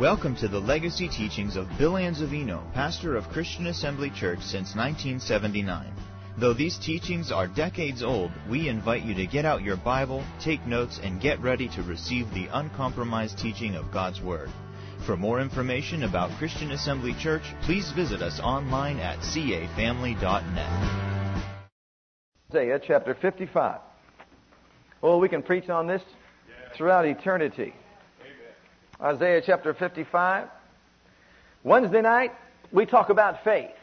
Welcome to the legacy teachings of Bill Anzavino, pastor of Christian Assembly Church since 1979. Though these teachings are decades old, we invite you to get out your Bible, take notes, and get ready to receive the uncompromised teaching of God's Word. For more information about Christian Assembly Church, please visit us online at cafamily.net. Isaiah chapter 55. Well, we can preach on this throughout eternity. Isaiah chapter 55. Wednesday night, we talk about faith.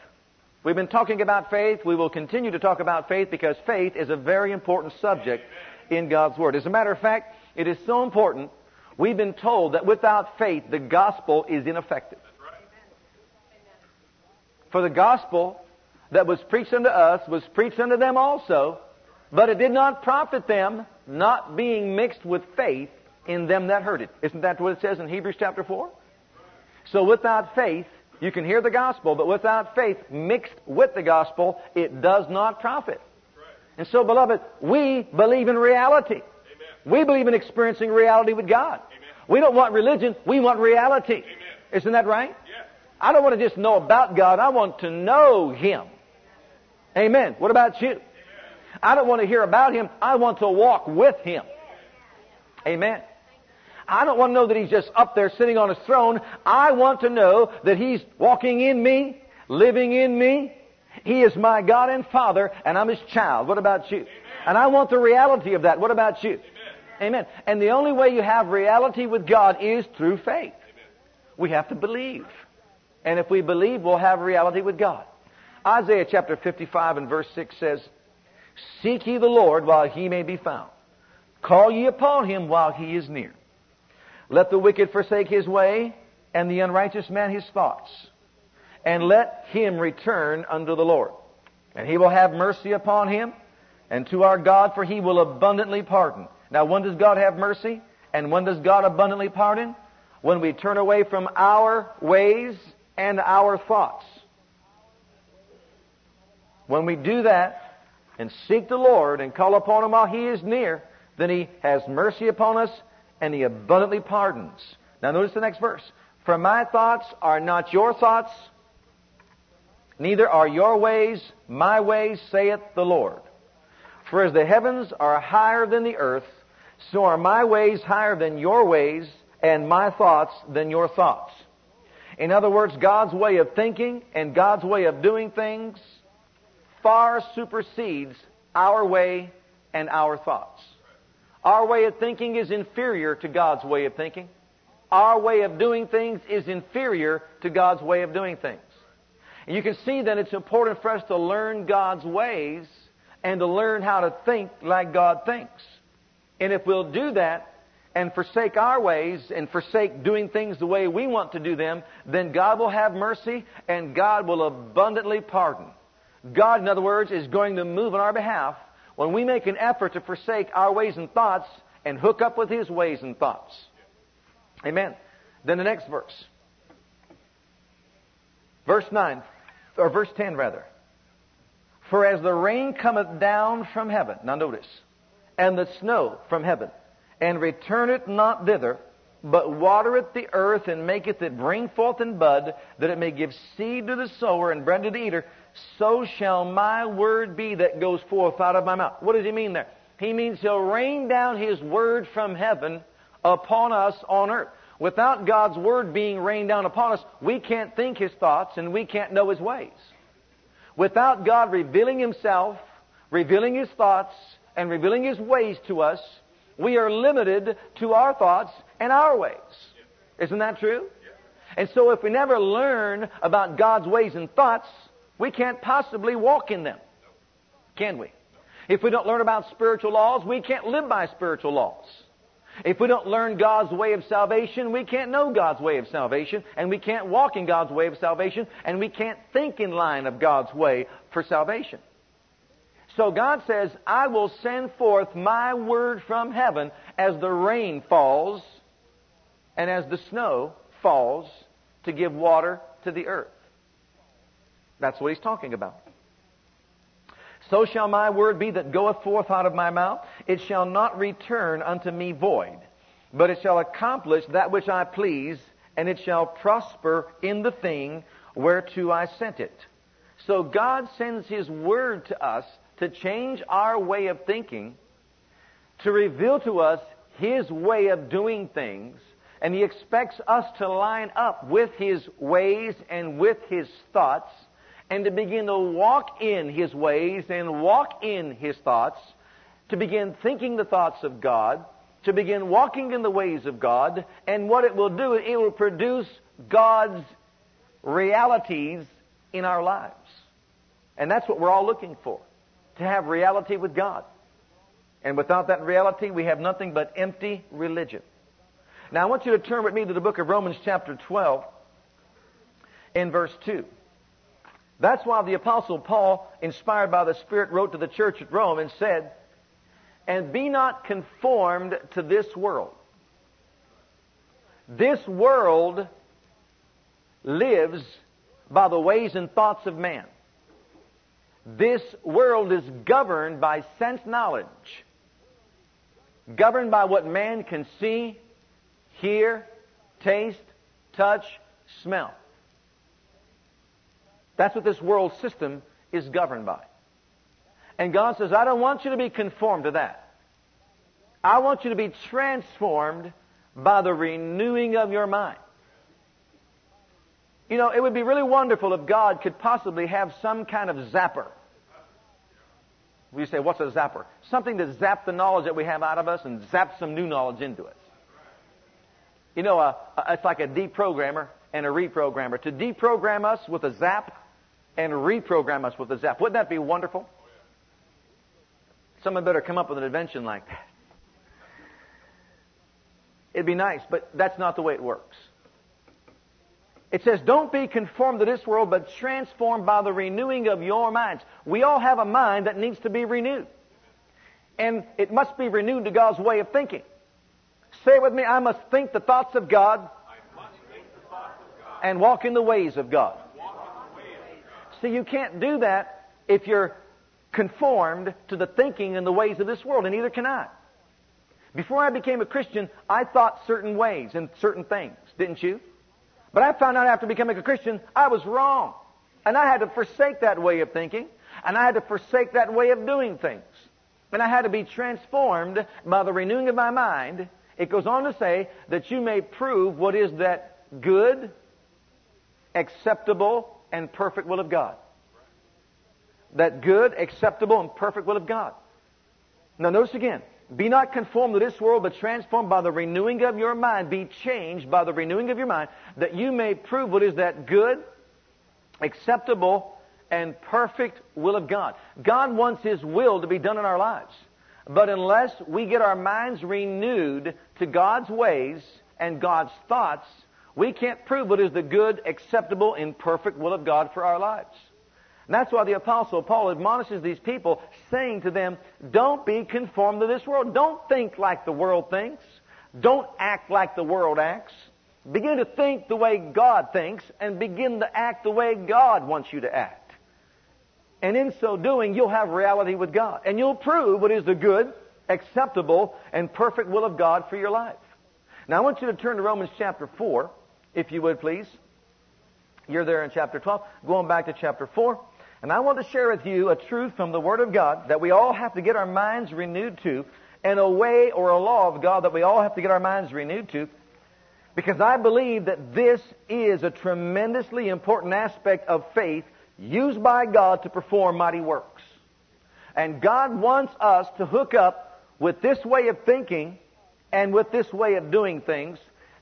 We've been talking about faith. We will continue to talk about faith because faith is a very important subject in God's Word. As a matter of fact, it is so important, we've been told that without faith, the gospel is ineffective. For the gospel that was preached unto us was preached unto them also, but it did not profit them, not being mixed with faith in them that heard it. Isn't that what it says in Hebrews chapter 4? So without faith, you can hear the gospel, but without faith mixed with the gospel, it does not profit. And so, beloved, we believe in reality. Amen. We believe in experiencing reality with God. Amen. We don't want religion, we want reality. Amen. Isn't that right? I don't want to just know about God, I want to know Him. Amen. What about you? I don't want to hear about Him, I want to walk with Him. Amen. I don't want to know that He's just up there sitting on His throne. I want to know that He's walking in me, living in me. He is my God and Father, and I'm His child. What about you? Amen. And I want the reality of that. What about you? Amen. Amen. And the only way you have reality with God is through faith. Amen. We have to believe. And if we believe, we'll have reality with God. Isaiah chapter 55 and verse 6 says, Seek ye the Lord while he may be found. Call ye upon him while he is near. Let the wicked forsake his way, and the unrighteous man his thoughts. And let him return unto the Lord. And he will have mercy upon him, and to our God, for he will abundantly pardon. Now, when does God have mercy? And when does God abundantly pardon? When we turn away from our ways and our thoughts. When we do that and seek the Lord and call upon Him while He is near, then He has mercy upon us and he abundantly pardons. Now notice the next verse. For my thoughts are not your thoughts, neither are your ways my ways, saith the Lord. For as the heavens are higher than the earth, so are my ways higher than your ways, and my thoughts than your thoughts. In other words, God's way of thinking and God's way of doing things far supersedes our way and our thoughts. Our way of thinking is inferior to God's way of thinking. Our way of doing things is inferior to God's way of doing things. And you can see that it's important for us to learn God's ways and to learn how to think like God thinks. And if we'll do that and forsake our ways and forsake doing things the way we want to do them, then God will have mercy and God will abundantly pardon. God, in other words, is going to move on our behalf when we make an effort to forsake our ways and thoughts and hook up with His ways and thoughts. Amen. Then the next verse. Verse 9, or verse 10 rather. For as the rain cometh down from heaven, now notice, and the snow from heaven, and returneth not thither, but watereth the earth and maketh it bring forth and bud, that it may give seed to the sower and bread to the eater, so shall my word be that goes forth out of my mouth. What does he mean there? He means he'll rain down his word from heaven upon us on earth. Without God's word being rained down upon us, we can't think his thoughts and we can't know his ways. Without God revealing himself, revealing his thoughts, and revealing his ways to us, we are limited to our thoughts and our ways. Isn't that true? And so if we never learn about God's ways and thoughts, we can't possibly walk in them. Can we? If we don't learn about spiritual laws, we can't live by spiritual laws. If we don't learn God's way of salvation, we can't know God's way of salvation, and we can't walk in God's way of salvation, and we can't think in line of God's way for salvation. So God says, I will send forth my word from heaven as the rain falls and as the snow falls to give water to the earth. That's what he's talking about. So shall my word be that goeth forth out of my mouth. It shall not return unto me void, but it shall accomplish that which I please and it shall prosper in the thing whereto I sent it. So God sends His Word to us to change our way of thinking, to reveal to us His way of doing things, and He expects us to line up with His ways and with His thoughts, and to begin to walk in His ways and walk in His thoughts, to begin thinking the thoughts of God, to begin walking in the ways of God, and what it will do, it will produce God's realities in our lives. And that's what we're all looking for. To have reality with God. And without that reality, we have nothing but empty religion. Now I want you to turn with me to the book of Romans chapter 12 in verse 2. That's why the apostle Paul, inspired by the Spirit, wrote to the church at Rome and said, and be not conformed to this world. This world lives by the ways and thoughts of man. This world is governed by sense knowledge, governed by what man can see, hear, taste, touch, smell. That's what this world system is governed by. And God says, I don't want you to be conformed to that. I want you to be transformed by the renewing of your mind. You know, it would be really wonderful if God could possibly have some kind of zapper. We say, what's a zapper? Something to zap the knowledge that we have out of us and zap some new knowledge into us. You know, uh, uh it's like a deprogrammer and a reprogrammer. To deprogram us with a zap and reprogram us with a zap. Wouldn't that be wonderful? Someone better come up with an invention like that. It'd be nice, but that's not the way it works. It says, don't be conformed to this world, but transformed by the renewing of your minds. We all have a mind that needs to be renewed. And it must be renewed to God's way of thinking. Say it with me, I must think the thoughts of God, and walk in the ways of God. See, you can't do that if you're conformed to the thinking and the ways of this world, and neither can I. Before I became a Christian, I thought certain ways and certain things, didn't you? But I found out after becoming a Christian, I was wrong. And I had to forsake that way of thinking, and I had to forsake that way of doing things. And I had to be transformed by the renewing of my mind. It goes on to say that you may prove what is that good, acceptable, and perfect will of God that good, acceptable, and perfect will of God. Now notice again, be not conformed to this world, but transformed by the renewing of your mind. Be changed by the renewing of your mind, that you may prove what is that good, acceptable, and perfect will of God. God wants His will to be done in our lives. But unless we get our minds renewed to God's ways and God's thoughts, we can't prove what is the good, acceptable, and perfect will of God for our lives. And that's why the apostle Paul admonishes these people, saying to them, don't be conformed to this world. Don't think like the world thinks. Don't act like the world acts. Begin to think the way God thinks and begin to act the way God wants you to act. And in so doing, you'll have reality with God. And you'll prove what is the good, acceptable, and perfect will of God for your life. Now I want you to turn to Romans chapter 4, if you would please. You're there in chapter 12. Going back to chapter 4. And I want to share with you a truth from the Word of God that we all have to get our minds renewed to, and a way or a law of God that we all have to get our minds renewed to, because I believe that this is a tremendously important aspect of faith used by God to perform mighty works. And God wants us to hook up with this way of thinking and with this way of doing things.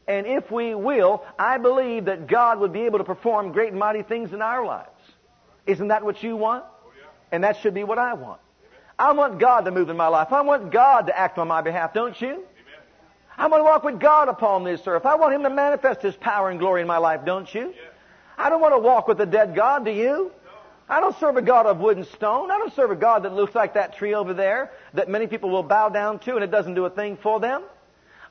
And if we will, I believe that God would be able to perform great and mighty things in our lives. Isn't that what you want? And that should be what I want. I want God to move in my life. I want God to act on my behalf, don't you? I want to walk with God upon this earth. I want Him to manifest His power and glory in my life, don't you? I don't want to walk with a dead God, do you? I don't serve a God of wood and stone. I don't serve a God that looks like that tree over there that many people will bow down to and it doesn't do a thing for them.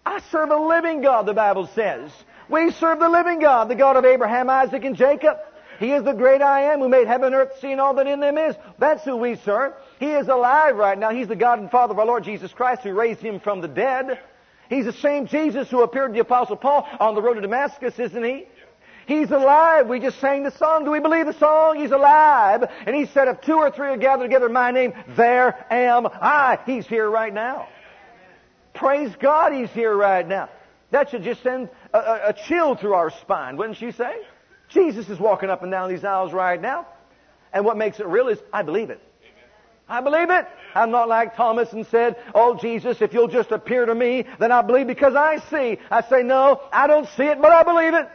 I serve a living God, the Bible says. We serve the living God, the God of Abraham, Isaac, and Jacob. He is the great I am who made heaven, and earth, sea, and all that in them is. That's who we serve. He is alive right now. He's the God and Father of our Lord Jesus Christ who raised him from the dead. He's the same Jesus who appeared to the Apostle Paul on the road to Damascus, isn't he? He's alive. We just sang the song. Do we believe the song? He's alive. And he said, if two or three are gathered together in my name, there am I. He's here right now. Praise God, He's here right now. That should just send a, a, a chill through our spine, wouldn't you say? Jesus is walking up and down these aisles right now. And what makes it real is, I believe it. I believe it. I'm not like Thomas and said, Oh Jesus, if you'll just appear to me, then I believe because I see. I say, no, I don't see it, but I believe it.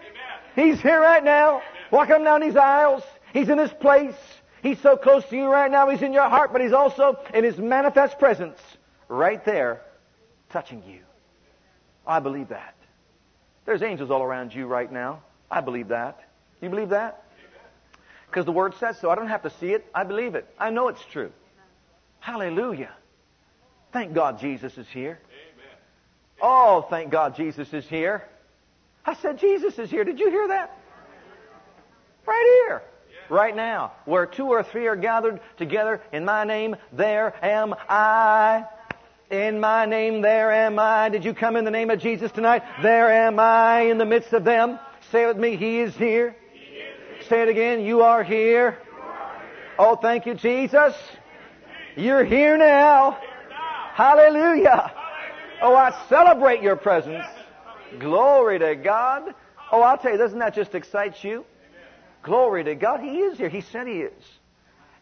He's here right now, walking down these aisles. He's in this place. He's so close to you right now. He's in your heart, but He's also in His manifest presence right there, touching you. I believe that. There's angels all around you right now. I believe that. You believe that? Because the Word says so. I don't have to see it. I believe it. I know it's true. Hallelujah. Thank God Jesus is here. Amen. Oh, thank God Jesus is here. I said Jesus is here. Did you hear that? Right here. Right now. Where two or three are gathered together in my name, there am I. In my name, there am I. Did you come in the name of Jesus tonight? There am I in the midst of them. Say it with me. He is here. He is here. Say it again. You are here. You are here. Oh, thank you, Jesus. You're here now. Hallelujah. Oh, I celebrate your presence. Glory to God. Oh, I'll tell you, doesn't that just excite you? Glory to God. He is here. He said He is.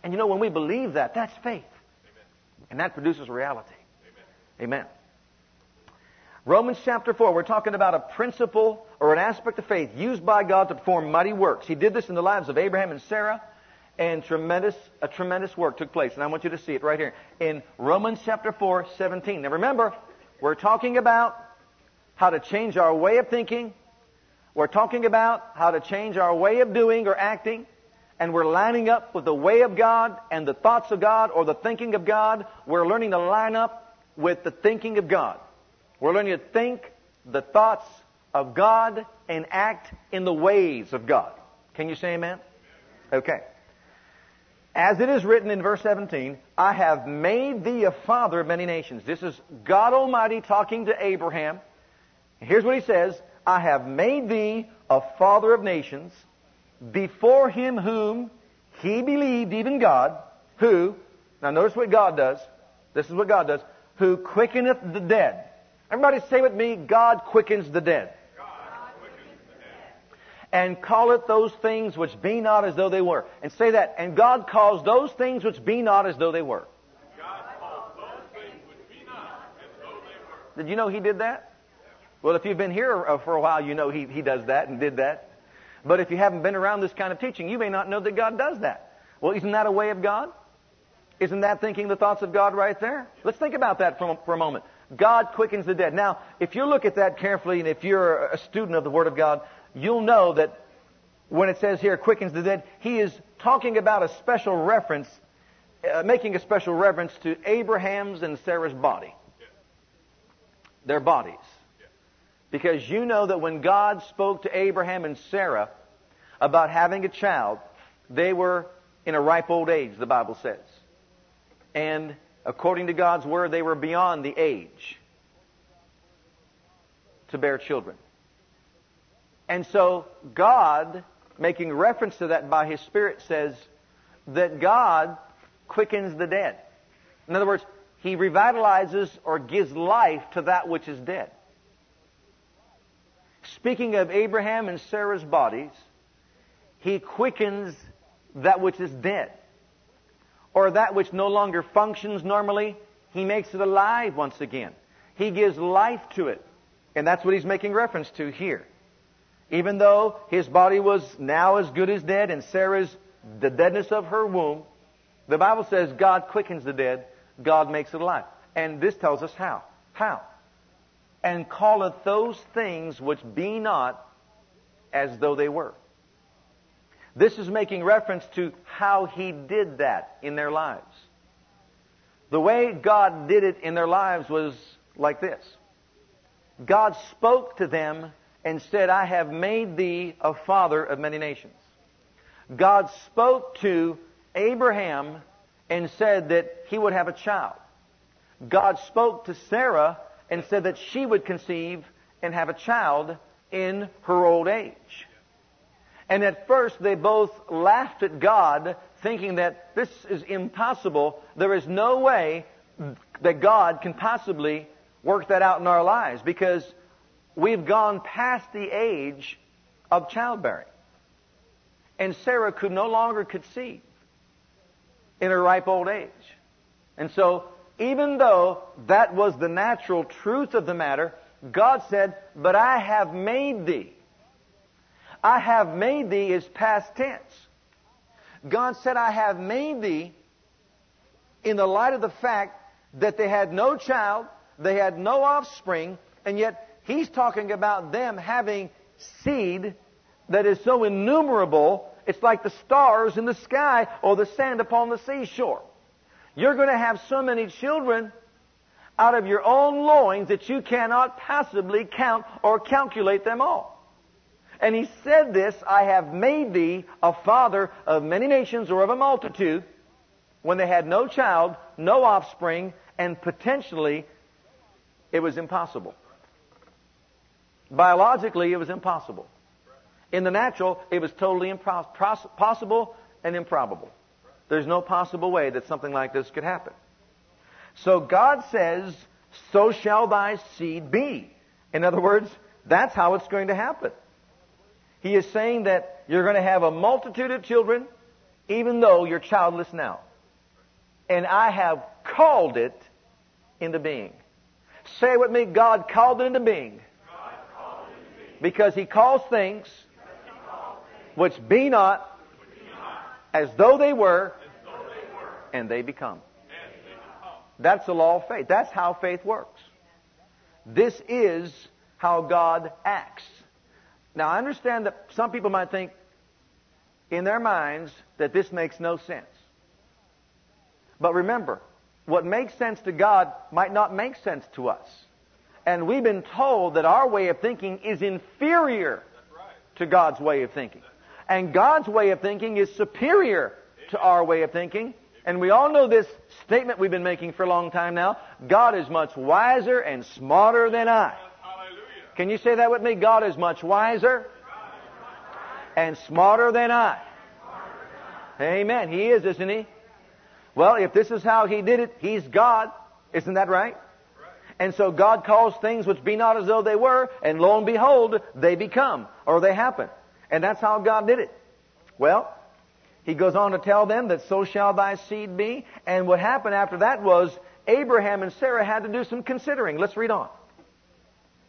And you know, when we believe that, that's faith. And that produces reality. Amen. Romans chapter 4, we're talking about a principle or an aspect of faith used by God to perform mighty works. He did this in the lives of Abraham and Sarah and tremendous, a tremendous work took place. And I want you to see it right here in Romans chapter 4, 17. Now remember, we're talking about how to change our way of thinking. We're talking about how to change our way of doing or acting. And we're lining up with the way of God and the thoughts of God or the thinking of God. We're learning to line up with the thinking of God. We're learning to think the thoughts of God and act in the ways of God. Can you say amen? Okay. As it is written in verse 17, I have made thee a father of many nations. This is God Almighty talking to Abraham. Here's what he says I have made thee a father of nations before him whom he believed, even God, who, now notice what God does. This is what God does. Who quickeneth the dead. Everybody say with me, God quickens the dead and call it those things which be not as though they were. And say that. And God calls those things which be not as though they were. Did you know He did that? Well, if you've been here uh, for a while, you know he, he does that and did that. But if you haven't been around this kind of teaching, you may not know that God does that. Well, isn't that a way of God? Isn't that thinking the thoughts of God right there? Let's think about that for, for a moment. God quickens the dead. Now, if you look at that carefully and if you're a student of the Word of God, you'll know that when it says here quickens the dead, he is talking about a special reference, uh, making a special reference to Abraham's and Sarah's body. Their bodies. Because you know that when God spoke to Abraham and Sarah about having a child, they were in a ripe old age, the Bible says. And according to God's word, they were beyond the age to bear children. And so God, making reference to that by His Spirit, says that God quickens the dead. In other words, He revitalizes or gives life to that which is dead. Speaking of Abraham and Sarah's bodies, He quickens that which is dead. Or that which no longer functions normally, He makes it alive once again. He gives life to it. And that's what He's making reference to here. Even though his body was now as good as dead and Sarah's the deadness of her womb, the Bible says God quickens the dead, God makes it alive. And this tells us how. How? And calleth those things which be not as though they were. This is making reference to how he did that in their lives. The way God did it in their lives was like this. God spoke to them and said, I have made thee a father of many nations. God spoke to Abraham and said that he would have a child. God spoke to Sarah and said that she would conceive and have a child in her old age. And at first they both laughed at God, thinking that this is impossible. There is no way that God can possibly work that out in our lives because we've gone past the age of childbearing. And Sarah could no longer conceive in her ripe old age. And so, even though that was the natural truth of the matter, God said, But I have made thee. I have made thee is past tense. God said, I have made thee in the light of the fact that they had no child, they had no offspring, and yet He's talking about them having seed that is so innumerable, it's like the stars in the sky or the sand upon the seashore. You're going to have so many children out of your own loins that you cannot possibly count or calculate them all. And he said this, I have made thee a father of many nations or of a multitude, when they had no child, no offspring, and potentially it was impossible. Biologically, it was impossible. In the natural, it was totally impossible and improbable. There's no possible way that something like this could happen. So God says, so shall thy seed be. In other words, that's how it's going to happen. He is saying that you're going to have a multitude of children, even though you're childless now. And I have called it into being. Say with me, God called it into being. Because he calls things which be not as though they were, and they become. That's the law of faith. That's how faith works. This is how God acts. Now, I understand that some people might think in their minds that this makes no sense. But remember, what makes sense to God might not make sense to us. And we've been told that our way of thinking is inferior to God's way of thinking. And God's way of thinking is superior to our way of thinking. And we all know this statement we've been making for a long time now. God is much wiser and smarter than I. Can you say that with me? God is much wiser and smarter than I. Amen. He is, isn't he? Well, if this is how he did it, he's God. Isn't that right? And so God calls things which be not as though they were, and lo and behold, they become, or they happen. And that's how God did it. Well, he goes on to tell them that so shall thy seed be. And what happened after that was Abraham and Sarah had to do some considering. Let's read on.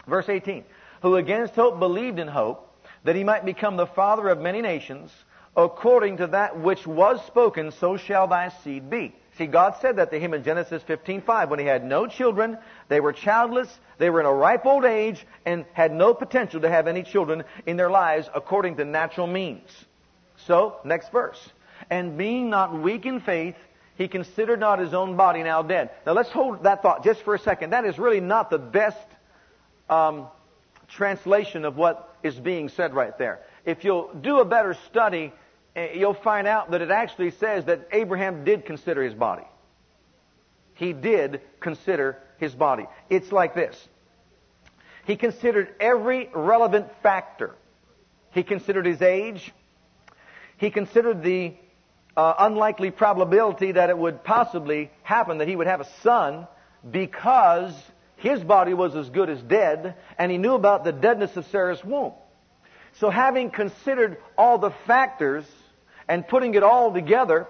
Verse 18. Who against hope believed in hope, that he might become the father of many nations, according to that which was spoken, so shall thy seed be. See, God said that to him in Genesis 15:5 when he had no children, they were childless, they were in a ripe old age, and had no potential to have any children in their lives according to natural means. So, next verse. And being not weak in faith, he considered not his own body now dead. Now let's hold that thought just for a second. That is really not the best um, translation of what is being said right there. If you'll do a better study, eh, you'll find out that it actually says that Abraham did consider his body. He did consider his body. It's like this. He considered every relevant factor. He considered his age. He considered the uh, unlikely probability that it would possibly happen that he would have a son because his body was as good as dead, and he knew about the deadness of Sarah's womb. So having considered all the factors and putting it all together,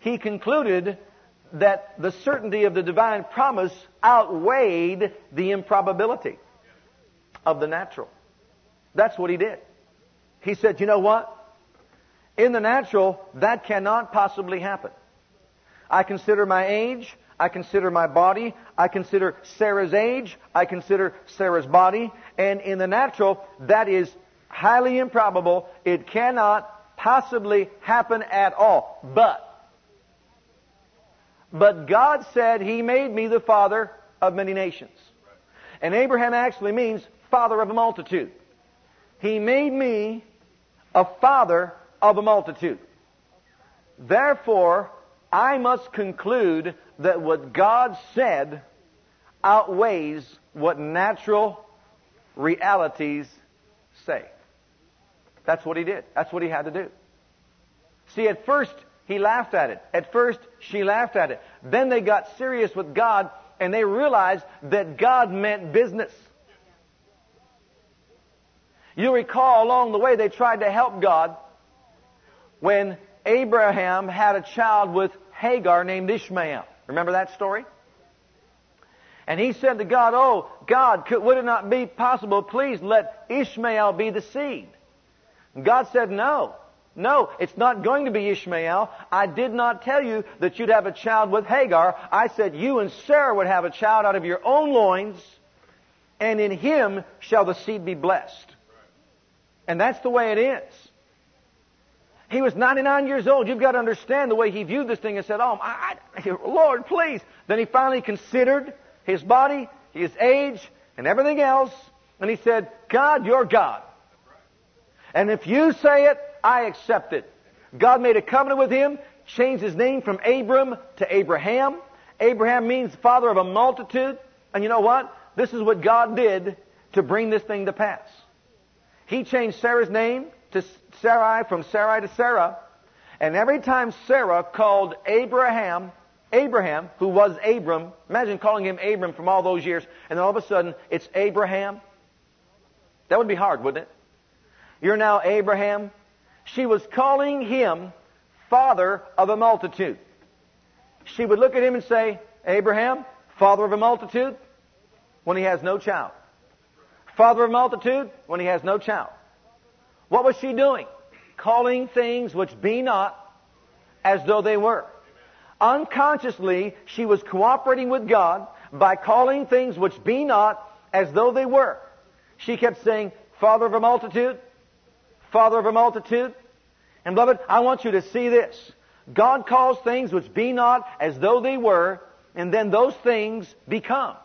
he concluded that the certainty of the divine promise outweighed the improbability of the natural. That's what he did. He said, you know what? In the natural, that cannot possibly happen. I consider my age, I consider my body. I consider Sarah's age. I consider Sarah's body. And in the natural, that is highly improbable. It cannot possibly happen at all. But, but God said He made me the father of many nations. And Abraham actually means father of a multitude. He made me a father of a multitude. Therefore, I must conclude that what God said outweighs what natural realities say. That's what he did. That's what he had to do. See, at first, he laughed at it. At first, she laughed at it. Then they got serious with God and they realized that God meant business. You recall along the way they tried to help God when Abraham had a child with Hagar named Ishmael. Remember that story? And he said to God, Oh, God, could, would it not be possible, please let Ishmael be the seed? And God said, No. No, it's not going to be Ishmael. I did not tell you that you'd have a child with Hagar. I said you and Sarah would have a child out of your own loins, and in him shall the seed be blessed. And that's the way it is. He was 99 years old. You've got to understand the way he viewed this thing and said, Oh, I, I, Lord, please. Then he finally considered his body, his age, and everything else. And he said, God, you're God. And if you say it, I accept it. God made a covenant with him, changed his name from Abram to Abraham. Abraham means father of a multitude. And you know what? This is what God did to bring this thing to pass. He changed Sarah's name to Sarai from Sarai to Sarah. And every time Sarah called Abraham Abraham, who was Abram, imagine calling him Abram from all those years, and then all of a sudden it's Abraham. That would be hard, wouldn't it? You're now Abraham. She was calling him father of a multitude. She would look at him and say, Abraham, father of a multitude, when he has no child. Father of a multitude, when he has no child. What was she doing? Calling things which be not as though they were. Unconsciously, she was cooperating with God by calling things which be not as though they were. She kept saying, Father of a multitude, Father of a multitude. And beloved, I want you to see this. God calls things which be not as though they were, and then those things become.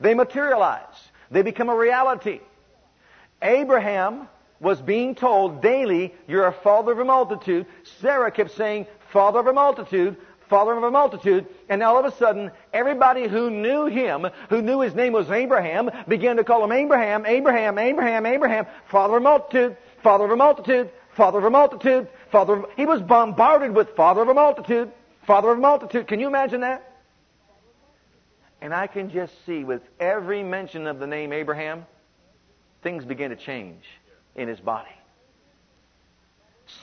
They materialize. They become a reality. Abraham was being told daily, you're a father of a multitude. Sarah kept saying, father of a multitude, father of a multitude, and all of a sudden, everybody who knew him, who knew his name was Abraham, began to call him Abraham, Abraham, Abraham, Abraham, father of a multitude, father of a multitude, father of a multitude, father of, he was bombarded with father of a multitude, father of a multitude. Can you imagine that? And I can just see with every mention of the name Abraham, things begin to change in his body.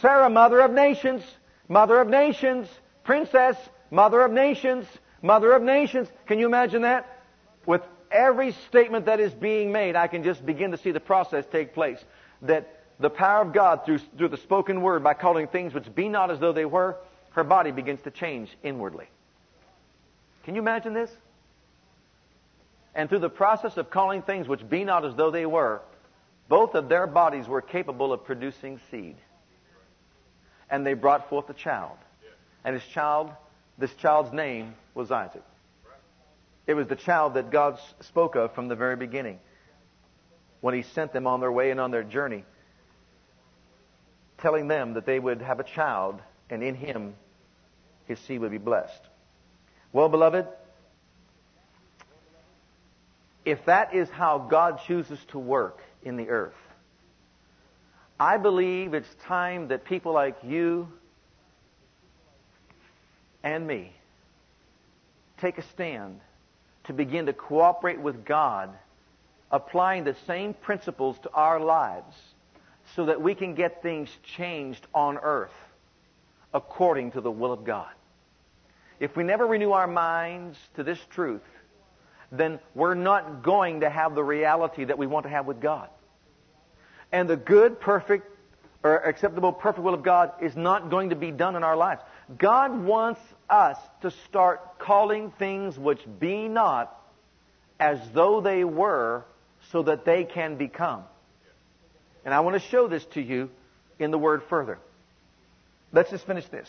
Sarah, mother of nations, Mother of nations, princess, mother of nations, mother of nations. Can you imagine that? With every statement that is being made, I can just begin to see the process take place. That the power of God through, through the spoken word, by calling things which be not as though they were, her body begins to change inwardly. Can you imagine this? And through the process of calling things which be not as though they were, both of their bodies were capable of producing seed and they brought forth a child. And his child, this child's name was Isaac. It was the child that God spoke of from the very beginning when he sent them on their way and on their journey, telling them that they would have a child and in him his seed would be blessed. Well, beloved, if that is how God chooses to work in the earth, I believe it's time that people like you and me take a stand to begin to cooperate with God, applying the same principles to our lives so that we can get things changed on earth according to the will of God. If we never renew our minds to this truth, then we're not going to have the reality that we want to have with God. And the good, perfect, or acceptable, perfect will of God is not going to be done in our lives. God wants us to start calling things which be not as though they were so that they can become. And I want to show this to you in the word further. Let's just finish this.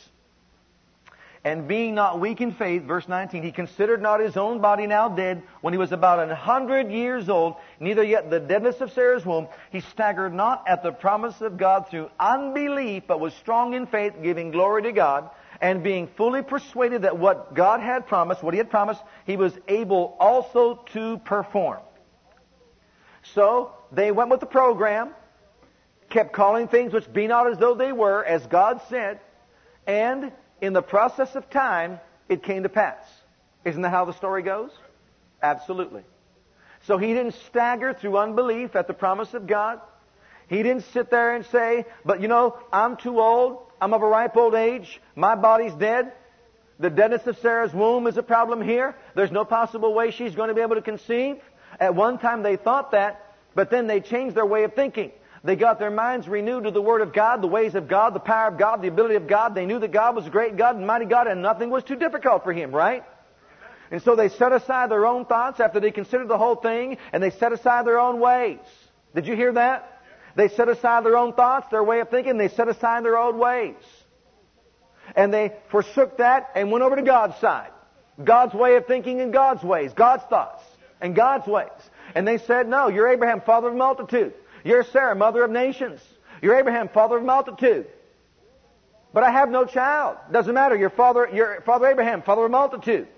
And being not weak in faith, verse 19, he considered not his own body now dead when he was about a hundred years old, neither yet the deadness of Sarah's womb. He staggered not at the promise of God through unbelief, but was strong in faith, giving glory to God, And being fully persuaded that what God had promised, what He had promised, He was able also to perform. So, they went with the program, kept calling things which be not as though they were, as God said, and in the process of time, it came to pass. Isn't that how the story goes? Absolutely. So he didn't stagger through unbelief at the promise of God. He didn't sit there and say, but you know, I'm too old. I'm of a ripe old age. My body's dead. The deadness of Sarah's womb is a problem here. There's no possible way she's going to be able to conceive. At one time they thought that, but then they changed their way of thinking. They got their minds renewed to the Word of God, the ways of God, the power of God, the ability of God. They knew that God was a great God and mighty God and nothing was too difficult for Him, right? And so they set aside their own thoughts after they considered the whole thing and they set aside their own ways. Did you hear that? They set aside their own thoughts, their way of thinking, they set aside their old ways. And they forsook that and went over to God's side. God's way of thinking and God's ways, God's thoughts and God's ways. And they said, no, you're Abraham, father of multitude. You're Sarah, mother of nations. You're Abraham, father of multitude. But I have no child. Doesn't matter. You're father, you're father Abraham, father of multitude.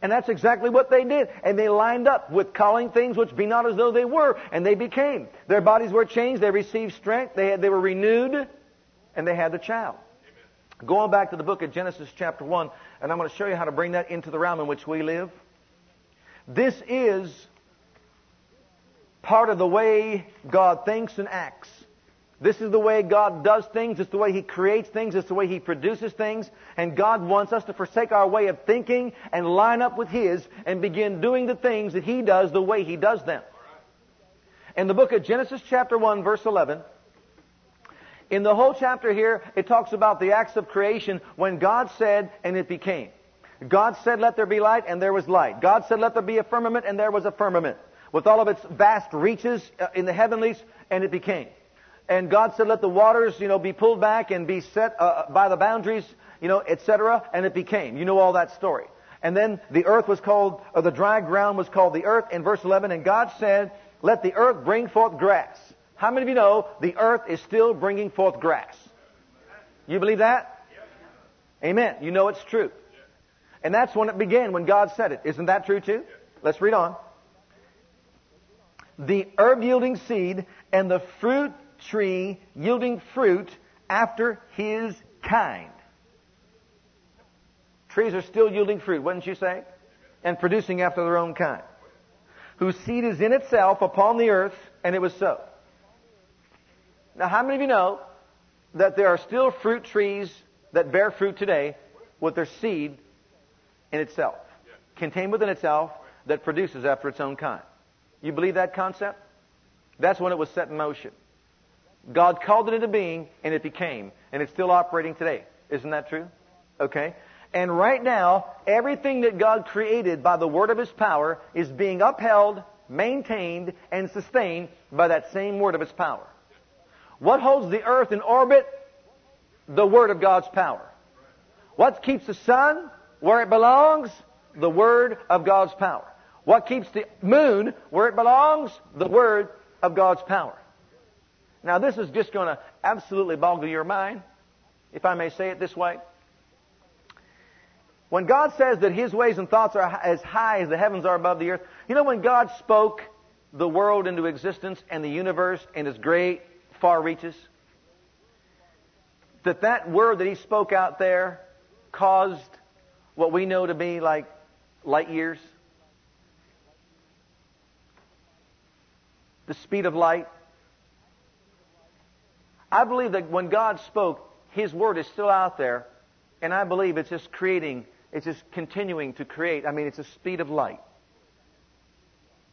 And that's exactly what they did. And they lined up with calling things which be not as though they were, and they became. Their bodies were changed, they received strength, they, had, they were renewed, and they had the child. Amen. Going back to the book of Genesis chapter 1, and I'm going to show you how to bring that into the realm in which we live. This is part of the way God thinks and acts. This is the way God does things. It's the way He creates things. It's the way He produces things. And God wants us to forsake our way of thinking and line up with His and begin doing the things that He does the way He does them. In the book of Genesis chapter 1 verse 11, in the whole chapter here, it talks about the acts of creation when God said and it became. God said, let there be light, and there was light. God said, let there be a firmament, and there was a firmament. With all of its vast reaches uh, in the heavenlies, and it became. And God said, let the waters, you know, be pulled back and be set uh, uh by the boundaries, you know, etc. And it became. You know all that story. And then the earth was called, or the dry ground was called the earth in verse 11. And God said, let the earth bring forth grass. How many of you know the earth is still bringing forth grass? You believe that? Amen. You know it's true. And that's when it began, when God said it. Isn't that true too? Let's read on. The herb yielding seed and the fruit tree yielding fruit after his kind. Trees are still yielding fruit, wouldn't you say? And producing after their own kind. Whose seed is in itself upon the earth, and it was so. Now, how many of you know that there are still fruit trees that bear fruit today with their seed in itself, contained within itself, that produces after its own kind. You believe that concept? That's when it was set in motion. God called it into being, and it became, and it's still operating today. Isn't that true? Okay. And right now, everything that God created by the word of His power is being upheld, maintained, and sustained by that same word of His power. What holds the earth in orbit? The word of God's power. What keeps the sun? where it belongs? The Word of God's power. What keeps the moon where it belongs? The Word of God's power. Now, this is just going to absolutely boggle your mind, if I may say it this way. When God says that His ways and thoughts are as high as the heavens are above the earth, you know when God spoke the world into existence and the universe and its great far reaches? That that word that He spoke out there caused what we know to be like light years? The speed of light? I believe that when God spoke, His Word is still out there, and I believe it's just creating, it's just continuing to create. I mean, it's the speed of light.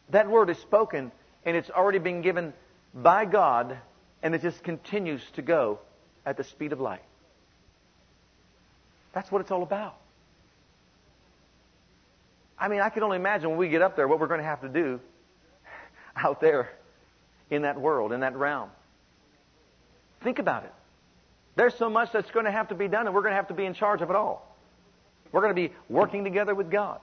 That Word is spoken, and it's already been given by God, and it just continues to go at the speed of light. That's what it's all about. I mean, I can only imagine when we get up there what we're going to have to do out there in that world, in that realm. Think about it. There's so much that's going to have to be done, and we're going to have to be in charge of it all. We're going to be working together with God.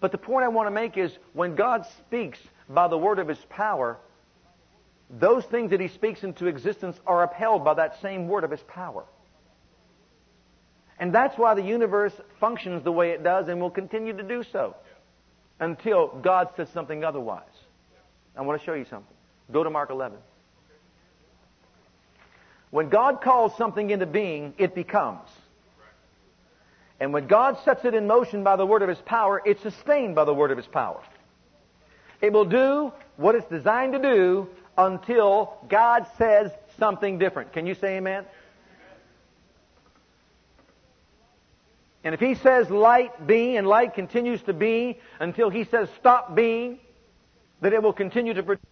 But the point I want to make is when God speaks by the word of His power, those things that He speaks into existence are upheld by that same word of His power. And that's why the universe functions the way it does and will continue to do so until God says something otherwise. I want to show you something. Go to Mark 11. When God calls something into being, it becomes. And when God sets it in motion by the word of His power, it's sustained by the word of His power. It will do what it's designed to do until God says something different. Can you say amen? And if He says light be and light continues to be until He says stop being, then it will continue to produce.